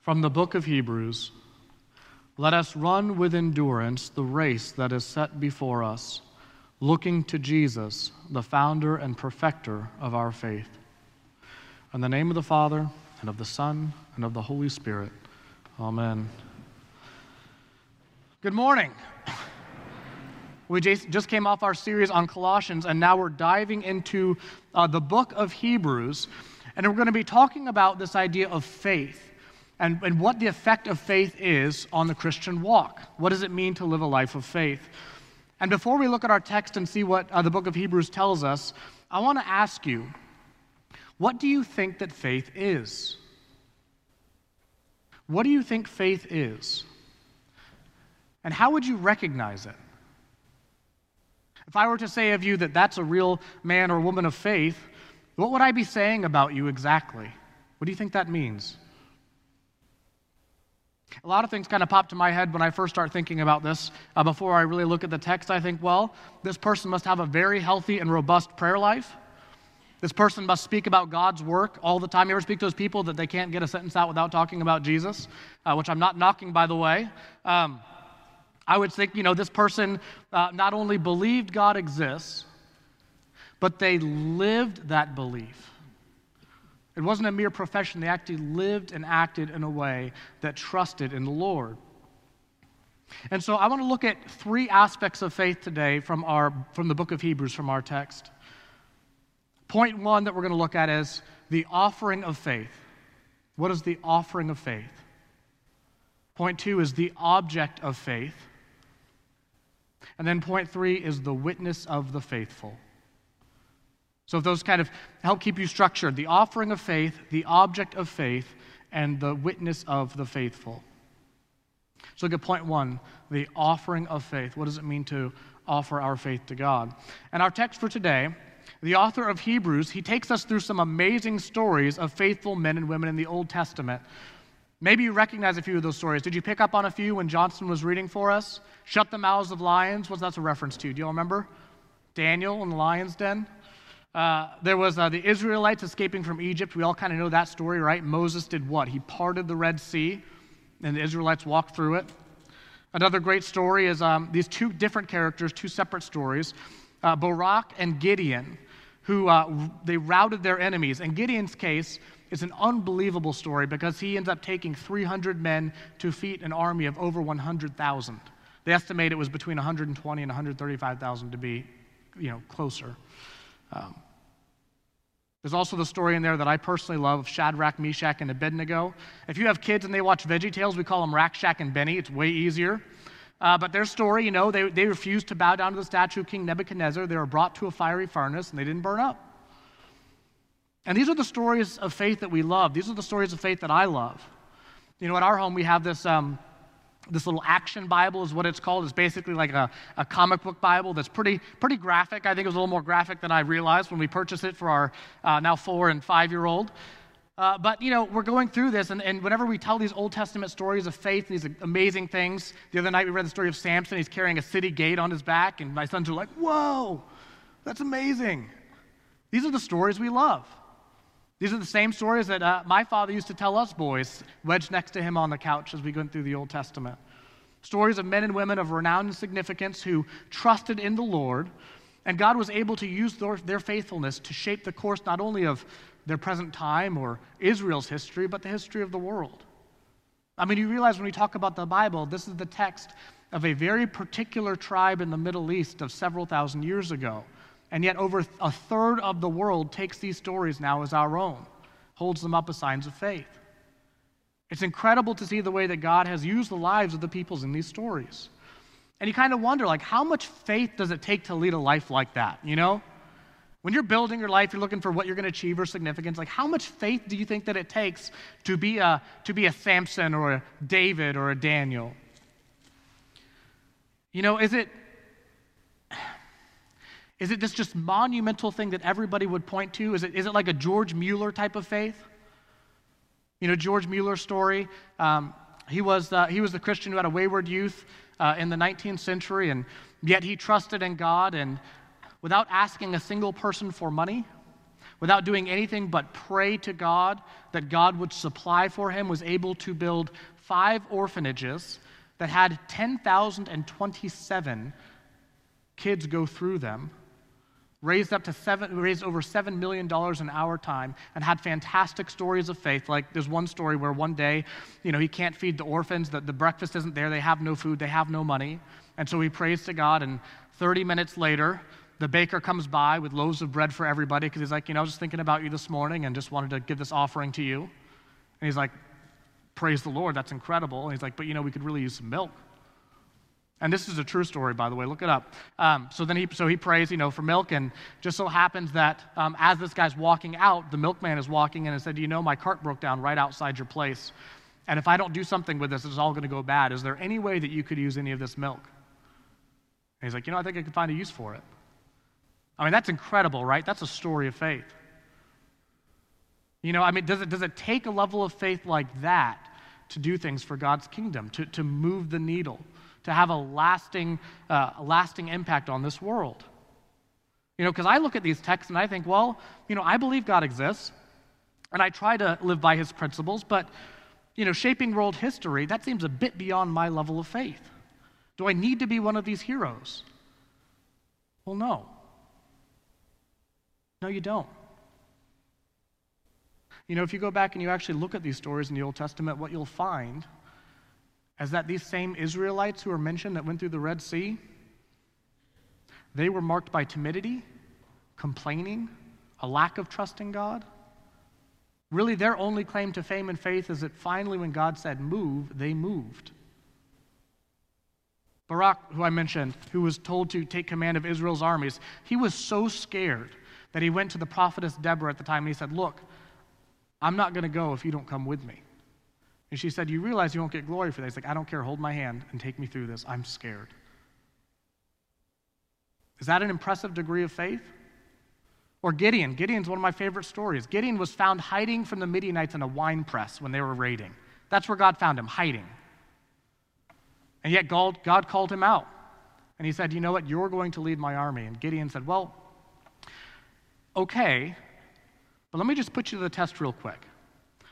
From the book of Hebrews Let us run with endurance the race that is set before us, looking to Jesus, the founder and perfecter of our faith. In the name of the Father, and of the Son, and of the Holy Spirit. Amen. Good morning. We just came off our series on Colossians, and now we're diving into uh, the book of Hebrews. And we're going to be talking about this idea of faith and, and what the effect of faith is on the Christian walk. What does it mean to live a life of faith? And before we look at our text and see what uh, the book of Hebrews tells us, I want to ask you what do you think that faith is? What do you think faith is? And how would you recognize it? If I were to say of you that that's a real man or woman of faith, what would I be saying about you exactly? What do you think that means? A lot of things kind of pop to my head when I first start thinking about this. Uh, before I really look at the text, I think, well, this person must have a very healthy and robust prayer life. This person must speak about God's work all the time. You ever speak to those people that they can't get a sentence out without talking about Jesus? Uh, which I'm not knocking, by the way. Um, I would think, you know, this person uh, not only believed God exists, but they lived that belief. It wasn't a mere profession, they actually lived and acted in a way that trusted in the Lord. And so I want to look at three aspects of faith today from, our, from the book of Hebrews, from our text. Point one that we're going to look at is the offering of faith. What is the offering of faith? Point two is the object of faith. And then point three is the witness of the faithful. So, if those kind of help keep you structured the offering of faith, the object of faith, and the witness of the faithful. So, look at point one the offering of faith. What does it mean to offer our faith to God? And our text for today, the author of Hebrews, he takes us through some amazing stories of faithful men and women in the Old Testament. Maybe you recognize a few of those stories. Did you pick up on a few when Johnson was reading for us? Shut the mouths of lions. What's that a reference to? Do you all remember? Daniel in the lion's den? Uh, there was uh, the Israelites escaping from Egypt. We all kind of know that story, right? Moses did what? He parted the Red Sea, and the Israelites walked through it. Another great story is um, these two different characters, two separate stories uh, Barak and Gideon, who uh, they routed their enemies. In Gideon's case, it's an unbelievable story because he ends up taking 300 men to defeat an army of over 100,000. They estimate it was between 120 and 135,000 to be, you know, closer. Um, there's also the story in there that I personally love of Shadrach, Meshach, and Abednego. If you have kids and they watch Veggie Tales, we call them Rack, Shack, and Benny. It's way easier. Uh, but their story, you know, they, they refused to bow down to the statue of King Nebuchadnezzar. They were brought to a fiery furnace and they didn't burn up. And these are the stories of faith that we love. These are the stories of faith that I love. You know, at our home, we have this. Um, this little action Bible is what it's called. It's basically like a, a comic book Bible that's pretty, pretty graphic. I think it was a little more graphic than I realized when we purchased it for our uh, now four and five year old. Uh, but, you know, we're going through this, and, and whenever we tell these Old Testament stories of faith, and these amazing things, the other night we read the story of Samson. He's carrying a city gate on his back, and my sons are like, whoa, that's amazing. These are the stories we love. These are the same stories that uh, my father used to tell us boys, wedged next to him on the couch as we went through the Old Testament. Stories of men and women of renown and significance who trusted in the Lord, and God was able to use their, their faithfulness to shape the course not only of their present time or Israel's history, but the history of the world. I mean, you realize when we talk about the Bible, this is the text of a very particular tribe in the Middle East of several thousand years ago. And yet, over a third of the world takes these stories now as our own, holds them up as signs of faith. It's incredible to see the way that God has used the lives of the peoples in these stories. And you kind of wonder, like, how much faith does it take to lead a life like that, you know? When you're building your life, you're looking for what you're going to achieve or significance. Like, how much faith do you think that it takes to be a, to be a Samson or a David or a Daniel? You know, is it, is it this just monumental thing that everybody would point to? Is it, is it like a George Mueller type of faith? You know, George Mueller's story. Um, he, was, uh, he was the Christian who had a wayward youth uh, in the 19th century, and yet he trusted in God and without asking a single person for money, without doing anything but pray to God that God would supply for him, was able to build five orphanages that had 10,027 kids go through them raised up to seven, raised over $7 million in our time and had fantastic stories of faith. Like there's one story where one day, you know, he can't feed the orphans, the, the breakfast isn't there, they have no food, they have no money. And so he prays to God, and 30 minutes later, the baker comes by with loaves of bread for everybody because he's like, you know, I was just thinking about you this morning and just wanted to give this offering to you. And he's like, praise the Lord, that's incredible. And he's like, but you know, we could really use some milk. And this is a true story, by the way. Look it up. Um, so then he, so he prays, you know, for milk, and just so happens that um, as this guy's walking out, the milkman is walking in and said, "You know, my cart broke down right outside your place, and if I don't do something with this, it's all going to go bad. Is there any way that you could use any of this milk?" And he's like, "You know, I think I could find a use for it." I mean, that's incredible, right? That's a story of faith. You know, I mean, does it does it take a level of faith like that to do things for God's kingdom, to to move the needle? To have a lasting, uh, lasting impact on this world. You know, because I look at these texts and I think, well, you know, I believe God exists, and I try to live by his principles, but, you know, shaping world history, that seems a bit beyond my level of faith. Do I need to be one of these heroes? Well, no. No, you don't. You know, if you go back and you actually look at these stories in the Old Testament, what you'll find as that these same Israelites who are mentioned that went through the Red Sea, they were marked by timidity, complaining, a lack of trust in God. Really, their only claim to fame and faith is that finally, when God said move, they moved. Barak, who I mentioned, who was told to take command of Israel's armies, he was so scared that he went to the prophetess Deborah at the time and he said, Look, I'm not going to go if you don't come with me. And she said, You realize you won't get glory for that. He's like, I don't care. Hold my hand and take me through this. I'm scared. Is that an impressive degree of faith? Or Gideon. Gideon's one of my favorite stories. Gideon was found hiding from the Midianites in a wine press when they were raiding. That's where God found him, hiding. And yet God, God called him out. And he said, You know what? You're going to lead my army. And Gideon said, Well, okay, but let me just put you to the test real quick.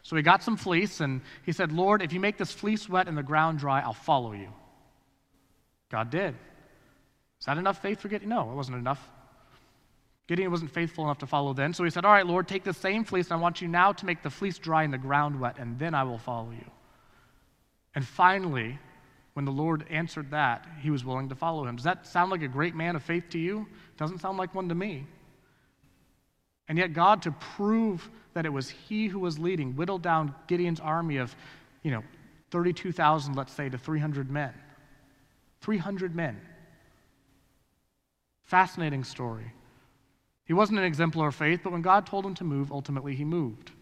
So he got some fleece and he said, Lord, if you make this fleece wet and the ground dry, I'll follow you. God did. Is that enough faith for Gideon? No, it wasn't enough. Gideon wasn't faithful enough to follow then. So he said, All right, Lord, take the same fleece, and I want you now to make the fleece dry and the ground wet, and then I will follow you. And finally, when the Lord answered that, he was willing to follow him. Does that sound like a great man of faith to you? Doesn't sound like one to me. And yet, God, to prove that it was he who was leading, whittled down Gideon's army of, you know, 32,000, let's say, to 300 men. 300 men. Fascinating story. He wasn't an exemplar of faith, but when God told him to move, ultimately he moved.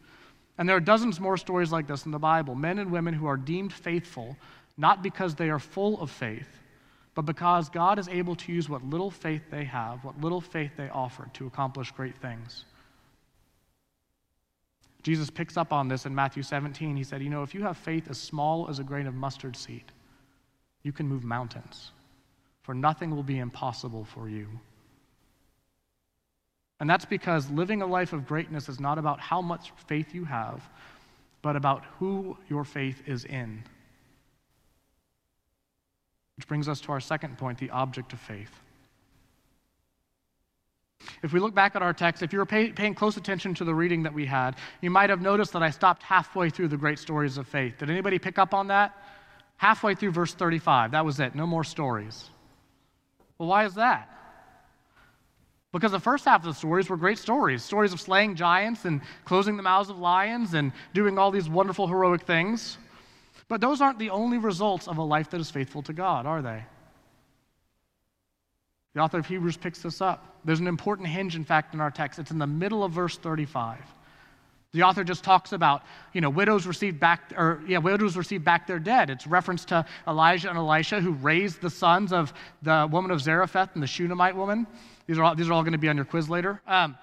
And there are dozens more stories like this in the Bible men and women who are deemed faithful, not because they are full of faith, but because God is able to use what little faith they have, what little faith they offer, to accomplish great things. Jesus picks up on this in Matthew 17. He said, You know, if you have faith as small as a grain of mustard seed, you can move mountains, for nothing will be impossible for you. And that's because living a life of greatness is not about how much faith you have, but about who your faith is in. Which brings us to our second point the object of faith. If we look back at our text, if you were pay, paying close attention to the reading that we had, you might have noticed that I stopped halfway through the great stories of faith. Did anybody pick up on that? Halfway through verse 35. That was it. No more stories. Well, why is that? Because the first half of the stories were great stories stories of slaying giants and closing the mouths of lions and doing all these wonderful, heroic things. But those aren't the only results of a life that is faithful to God, are they? The author of Hebrews picks this up. There's an important hinge, in fact, in our text. It's in the middle of verse 35. The author just talks about, you know, widows receive back, or yeah, widows receive back their dead. It's reference to Elijah and Elisha who raised the sons of the woman of Zarephath and the Shunammite woman. These are all, these are all going to be on your quiz later. Um,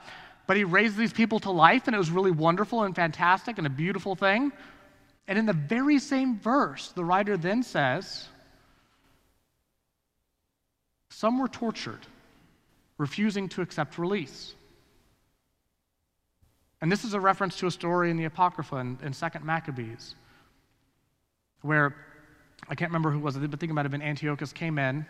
but he raised these people to life, and it was really wonderful and fantastic and a beautiful thing. And in the very same verse, the writer then says, some were tortured, refusing to accept release. And this is a reference to a story in the Apocrypha in, in 2nd Maccabees, where I can't remember who was it, but think about it, when Antiochus came in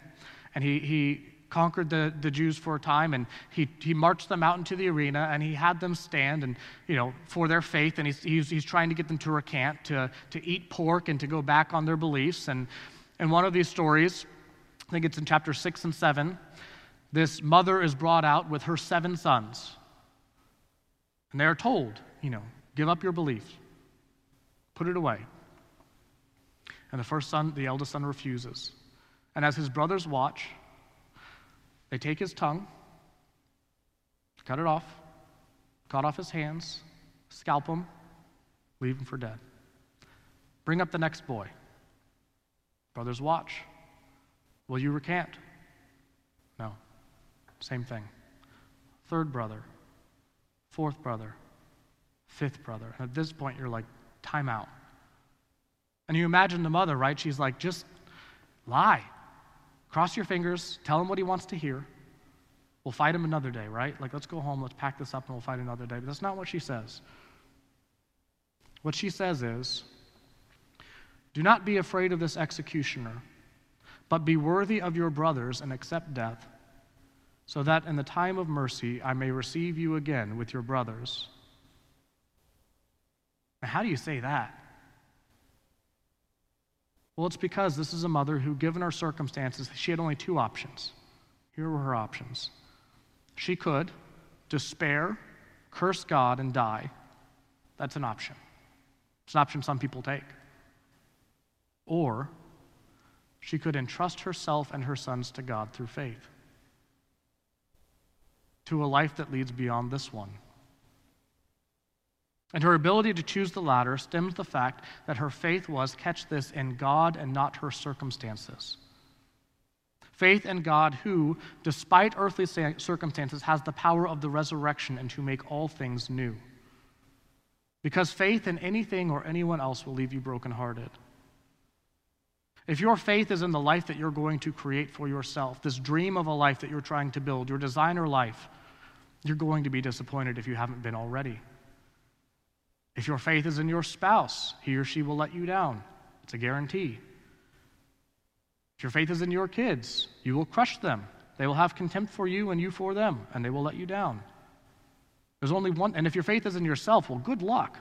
and he, he conquered the, the Jews for a time and he, he marched them out into the arena and he had them stand and, you know, for their faith and he's, he's, he's trying to get them to recant, to, to eat pork and to go back on their beliefs. And in one of these stories, think it's in chapter 6 and 7, this mother is brought out with her seven sons. And they are told, you know, give up your belief, put it away. And the first son, the eldest son, refuses. And as his brothers watch, they take his tongue, cut it off, cut off his hands, scalp him, leave him for dead. Bring up the next boy. Brothers watch. Will you recant? No. Same thing. Third brother, fourth brother, fifth brother. At this point, you're like, time out. And you imagine the mother, right? She's like, just lie. Cross your fingers, tell him what he wants to hear. We'll fight him another day, right? Like, let's go home, let's pack this up, and we'll fight another day. But that's not what she says. What she says is, do not be afraid of this executioner, but be worthy of your brothers and accept death, so that in the time of mercy I may receive you again with your brothers. Now, how do you say that? Well, it's because this is a mother who, given her circumstances, she had only two options. Here were her options. She could despair, curse God, and die. That's an option. It's an option some people take. Or she could entrust herself and her sons to God through faith, to a life that leads beyond this one. And her ability to choose the latter stems the fact that her faith was, catch this, in God and not her circumstances. Faith in God, who, despite earthly circumstances, has the power of the resurrection and to make all things new. Because faith in anything or anyone else will leave you brokenhearted. If your faith is in the life that you're going to create for yourself, this dream of a life that you're trying to build, your designer life, you're going to be disappointed if you haven't been already. If your faith is in your spouse, he or she will let you down. It's a guarantee. If your faith is in your kids, you will crush them. They will have contempt for you and you for them, and they will let you down. There's only one, and if your faith is in yourself, well, good luck.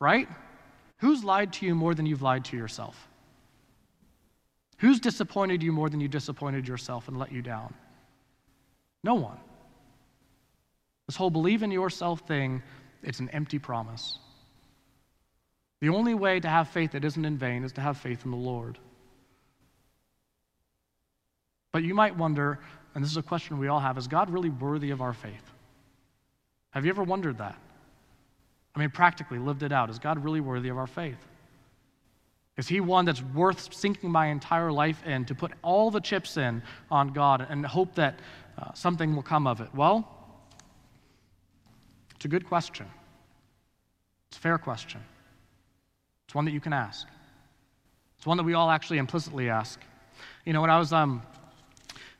Right? Who's lied to you more than you've lied to yourself? Who's disappointed you more than you disappointed yourself and let you down? No one. This whole believe in yourself thing it's an empty promise. The only way to have faith that isn't in vain is to have faith in the Lord. But you might wonder, and this is a question we all have is God really worthy of our faith? Have you ever wondered that? I mean, practically lived it out. Is God really worthy of our faith? Is he one that's worth sinking my entire life in to put all the chips in on God and hope that uh, something will come of it? Well, it's a good question. It's a fair question. It's one that you can ask. It's one that we all actually implicitly ask. You know, when I was um,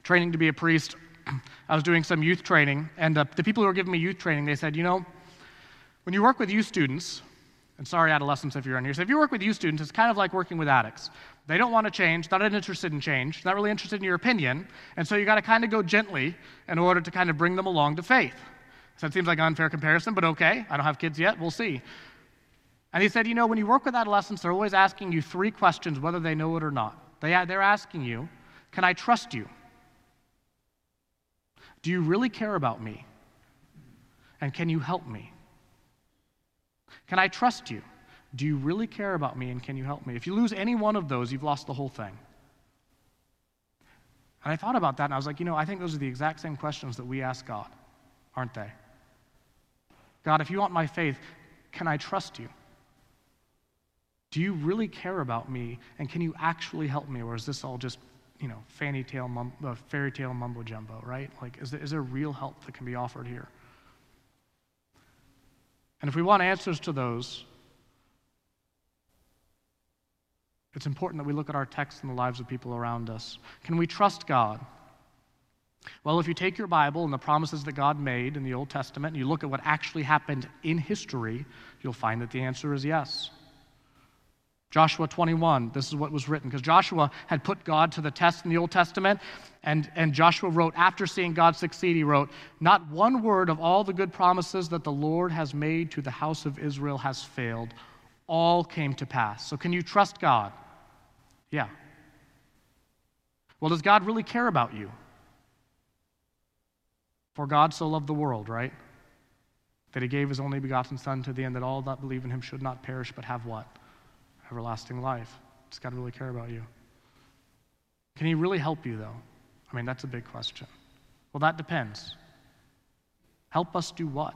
training to be a priest, I was doing some youth training, and uh, the people who were giving me youth training, they said, you know, when you work with youth students, and sorry, adolescents, if you're in here, so if you work with youth students, it's kind of like working with addicts. They don't want to change, not interested in change, not really interested in your opinion, and so you got to kind of go gently in order to kind of bring them along to faith. So it seems like an unfair comparison, but okay. I don't have kids yet. We'll see. And he said, You know, when you work with adolescents, they're always asking you three questions, whether they know it or not. They, they're asking you, Can I trust you? Do you really care about me? And can you help me? Can I trust you? Do you really care about me and can you help me? If you lose any one of those, you've lost the whole thing. And I thought about that and I was like, you know, I think those are the exact same questions that we ask God, aren't they? God, if you want my faith, can I trust you? Do you really care about me? And can you actually help me? Or is this all just, you know, fanny tale, mum, uh, fairy tale mumbo jumbo, right? Like, is there, is there real help that can be offered here? And if we want answers to those, it's important that we look at our text and the lives of people around us. Can we trust God? Well, if you take your Bible and the promises that God made in the Old Testament and you look at what actually happened in history, you'll find that the answer is yes. Joshua 21, this is what was written, because Joshua had put God to the test in the Old Testament, and, and Joshua wrote, after seeing God succeed, he wrote, Not one word of all the good promises that the Lord has made to the house of Israel has failed. All came to pass. So, can you trust God? Yeah. Well, does God really care about you? For God so loved the world, right? That he gave his only begotten Son to the end that all that believe in him should not perish but have what? Everlasting life. Does God really care about you? Can he really help you, though? I mean, that's a big question. Well, that depends. Help us do what?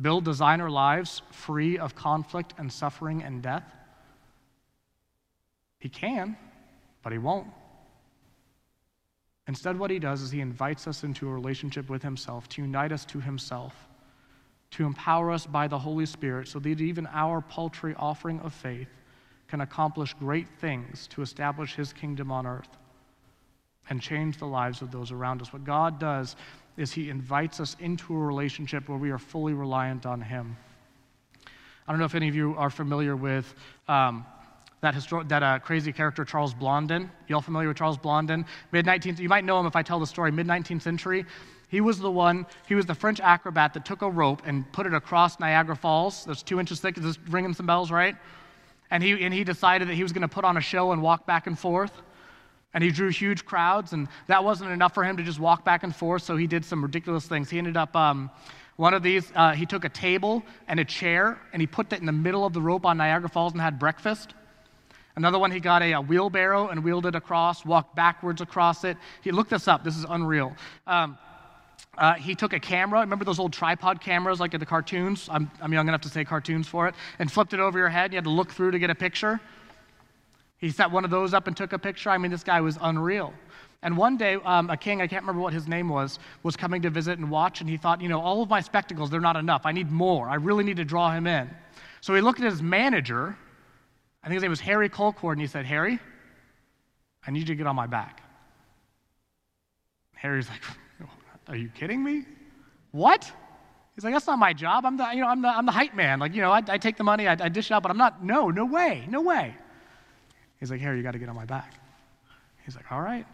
Build designer lives free of conflict and suffering and death? He can, but he won't. Instead, what he does is he invites us into a relationship with himself, to unite us to himself, to empower us by the Holy Spirit so that even our paltry offering of faith can accomplish great things to establish his kingdom on earth and change the lives of those around us. What God does is he invites us into a relationship where we are fully reliant on him. I don't know if any of you are familiar with um, that, histor- that uh, crazy character, Charles Blondin. You all familiar with Charles Blondin? Mid 19th, you might know him if I tell the story, mid 19th century. He was the one, he was the French acrobat that took a rope and put it across Niagara Falls. That's two inches thick. Is this ringing some bells, right? And he, and he decided that he was going to put on a show and walk back and forth. And he drew huge crowds, and that wasn't enough for him to just walk back and forth, so he did some ridiculous things. He ended up, um, one of these, uh, he took a table and a chair, and he put that in the middle of the rope on Niagara Falls and had breakfast. Another one, he got a, a, wheelbarrow and wheeled it across, walked backwards across it. He looked this up. This is unreal. Um, uh, he took a camera. Remember those old tripod cameras like in the cartoons? I'm, I'm young enough to say cartoons for it. And flipped it over your head. And You had to look through to get a picture. He set one of those up and took a picture. I mean, this guy was unreal. And one day, um, a king, I can't remember what his name was, was coming to visit and watch, and he thought, you know, all of my spectacles, they're not enough. I need more. I really need to draw him in. So he looked at his manager, I think his name was Harry Colcord, and he said, Harry, I need you to get on my back. Harry's like, Are you kidding me? What? He's like, That's not my job. I'm the, you know, I'm the, I'm the hype man. Like, you know, I, I take the money, I, I dish it out, but I'm not, no, no way, no way. He's like, Harry, you got to get on my back. He's like, All right.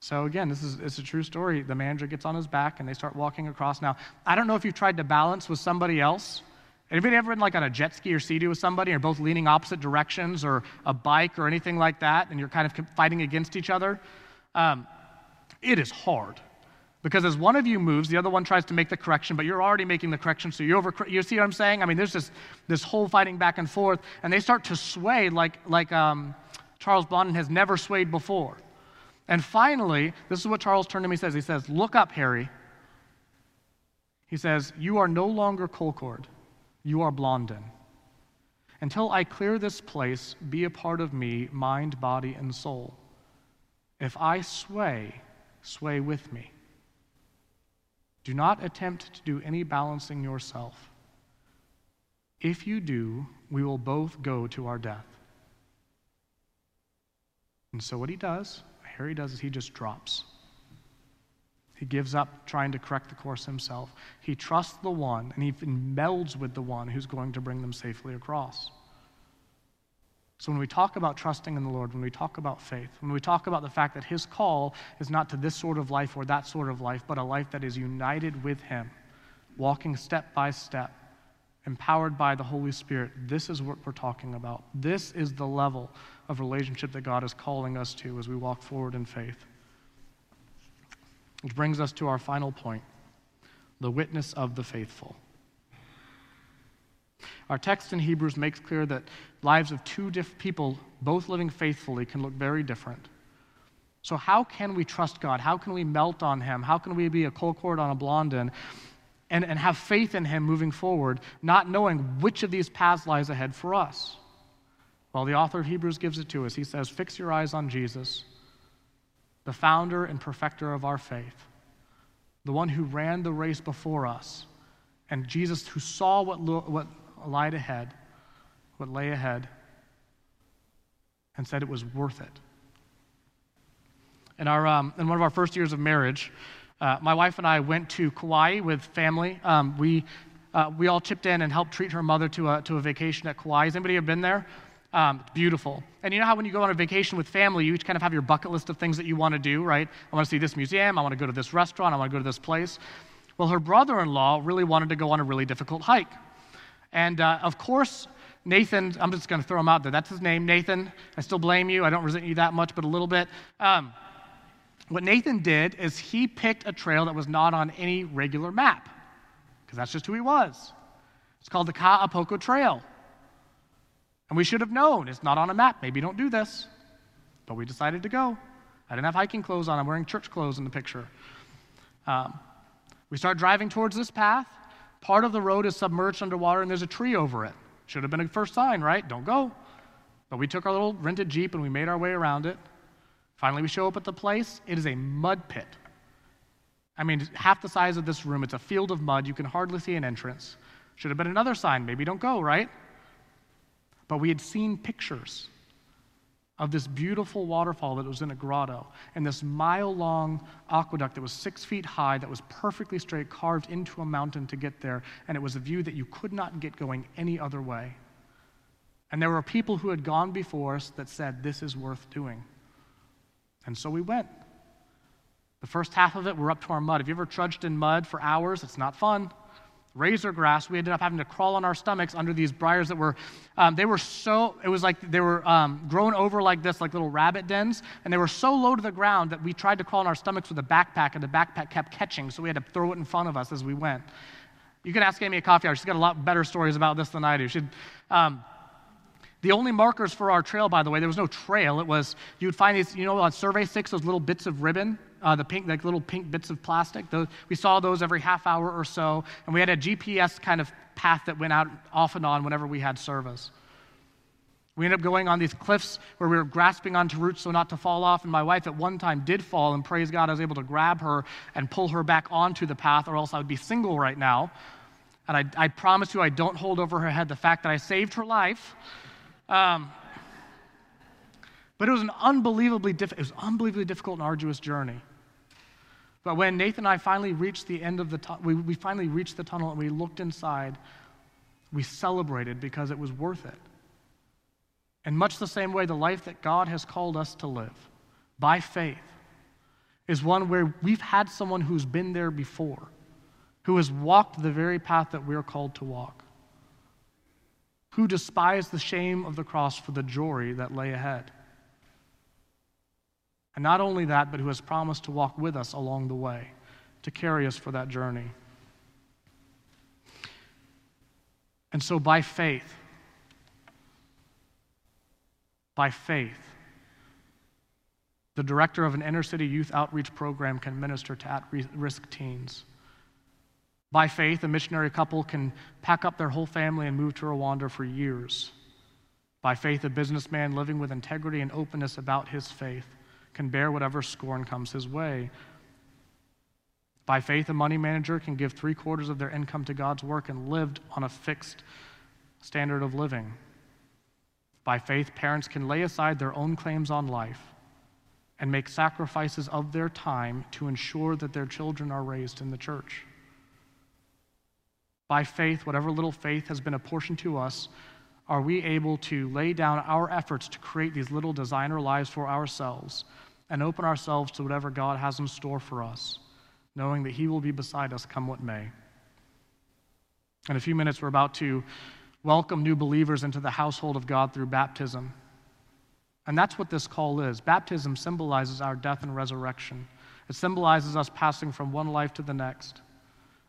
So again, this is it's a true story. The manager gets on his back and they start walking across. Now, I don't know if you've tried to balance with somebody else Anybody ever been like on a jet ski or sea with somebody, or both leaning opposite directions, or a bike, or anything like that, and you're kind of fighting against each other? Um, it is hard because as one of you moves, the other one tries to make the correction, but you're already making the correction, so you over. You see what I'm saying? I mean, there's this this whole fighting back and forth, and they start to sway like like um, Charles Blondin has never swayed before. And finally, this is what Charles turned to me and says. He says, "Look up, Harry." He says, "You are no longer Colcord." You are Blondin. Until I clear this place, be a part of me, mind, body, and soul. If I sway, sway with me. Do not attempt to do any balancing yourself. If you do, we will both go to our death. And so, what he does, Harry does, is he just drops. He gives up trying to correct the course himself. He trusts the one and he melds with the one who's going to bring them safely across. So, when we talk about trusting in the Lord, when we talk about faith, when we talk about the fact that His call is not to this sort of life or that sort of life, but a life that is united with Him, walking step by step, empowered by the Holy Spirit, this is what we're talking about. This is the level of relationship that God is calling us to as we walk forward in faith. Which brings us to our final point the witness of the faithful. Our text in Hebrews makes clear that lives of two different people, both living faithfully, can look very different. So, how can we trust God? How can we melt on Him? How can we be a Colcord on a Blondin and, and have faith in Him moving forward, not knowing which of these paths lies ahead for us? Well, the author of Hebrews gives it to us. He says, Fix your eyes on Jesus the founder and perfecter of our faith, the one who ran the race before us, and Jesus who saw what, lo- what lied ahead, what lay ahead, and said it was worth it. In, our, um, in one of our first years of marriage, uh, my wife and I went to Kauai with family. Um, we, uh, we all chipped in and helped treat her mother to a, to a vacation at Kauai. Has anybody ever been there? Um, it's beautiful. And you know how when you go on a vacation with family, you each kind of have your bucket list of things that you want to do, right? I want to see this museum, I want to go to this restaurant, I want to go to this place. Well, her brother in law really wanted to go on a really difficult hike. And uh, of course, Nathan, I'm just going to throw him out there. That's his name, Nathan. I still blame you. I don't resent you that much, but a little bit. Um, what Nathan did is he picked a trail that was not on any regular map, because that's just who he was. It's called the Ka'apoko Trail. And we should have known it's not on a map. Maybe don't do this. But we decided to go. I didn't have hiking clothes on, I'm wearing church clothes in the picture. Um, we start driving towards this path. Part of the road is submerged underwater, and there's a tree over it. Should have been a first sign, right? Don't go. But we took our little rented Jeep and we made our way around it. Finally, we show up at the place. It is a mud pit. I mean, half the size of this room. It's a field of mud. You can hardly see an entrance. Should have been another sign. Maybe don't go, right? But we had seen pictures of this beautiful waterfall that was in a grotto and this mile long aqueduct that was six feet high, that was perfectly straight, carved into a mountain to get there. And it was a view that you could not get going any other way. And there were people who had gone before us that said, This is worth doing. And so we went. The first half of it, we're up to our mud. Have you ever trudged in mud for hours? It's not fun razor grass, we ended up having to crawl on our stomachs under these briars that were, um, they were so, it was like they were um, grown over like this, like little rabbit dens, and they were so low to the ground that we tried to crawl on our stomachs with a backpack, and the backpack kept catching, so we had to throw it in front of us as we went. You can ask Amy at coffee hour. She's got a lot better stories about this than I do. She'd, um, the only markers for our trail, by the way, there was no trail. It was, you would find these, you know, on Survey 6, those little bits of ribbon uh, the pink, like little pink bits of plastic. Those, we saw those every half hour or so, and we had a GPS kind of path that went out off and on whenever we had service. We ended up going on these cliffs where we were grasping onto roots so not to fall off, and my wife at one time did fall, and praise God, I was able to grab her and pull her back onto the path, or else I would be single right now. And I, I promise you, I don't hold over her head the fact that I saved her life. Um, but it was an unbelievably, diff- it was unbelievably difficult and arduous journey. But when Nathan and I finally reached the end of the tunnel, we, we finally reached the tunnel and we looked inside, we celebrated because it was worth it. In much the same way, the life that God has called us to live by faith is one where we've had someone who's been there before, who has walked the very path that we're called to walk, who despised the shame of the cross for the joy that lay ahead. And not only that, but who has promised to walk with us along the way, to carry us for that journey. And so, by faith, by faith, the director of an inner city youth outreach program can minister to at risk teens. By faith, a missionary couple can pack up their whole family and move to Rwanda for years. By faith, a businessman living with integrity and openness about his faith can bear whatever scorn comes his way. By faith, a money manager can give three quarters of their income to God's work and lived on a fixed standard of living. By faith, parents can lay aside their own claims on life and make sacrifices of their time to ensure that their children are raised in the church. By faith, whatever little faith has been apportioned to us, are we able to lay down our efforts to create these little designer lives for ourselves and open ourselves to whatever God has in store for us, knowing that He will be beside us come what may. In a few minutes, we're about to welcome new believers into the household of God through baptism. And that's what this call is. Baptism symbolizes our death and resurrection, it symbolizes us passing from one life to the next,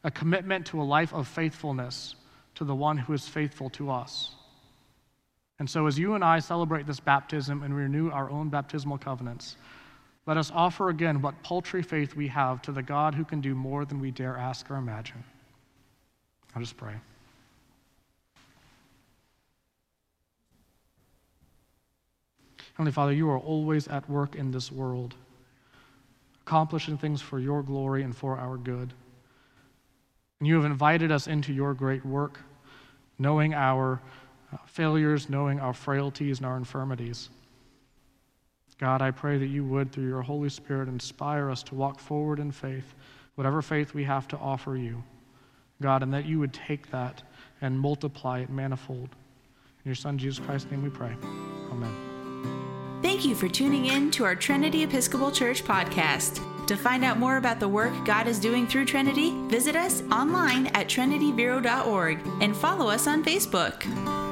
a commitment to a life of faithfulness to the one who is faithful to us. And so, as you and I celebrate this baptism and renew our own baptismal covenants, let us offer again what paltry faith we have to the God who can do more than we dare ask or imagine. I'll just pray. Heavenly Father, you are always at work in this world, accomplishing things for your glory and for our good. And you have invited us into your great work, knowing our failures, knowing our frailties and our infirmities. God, I pray that you would, through your Holy Spirit, inspire us to walk forward in faith, whatever faith we have to offer you. God, and that you would take that and multiply it manifold. In your Son, Jesus Christ's name, we pray. Amen. Thank you for tuning in to our Trinity Episcopal Church podcast. To find out more about the work God is doing through Trinity, visit us online at trinityvero.org and follow us on Facebook.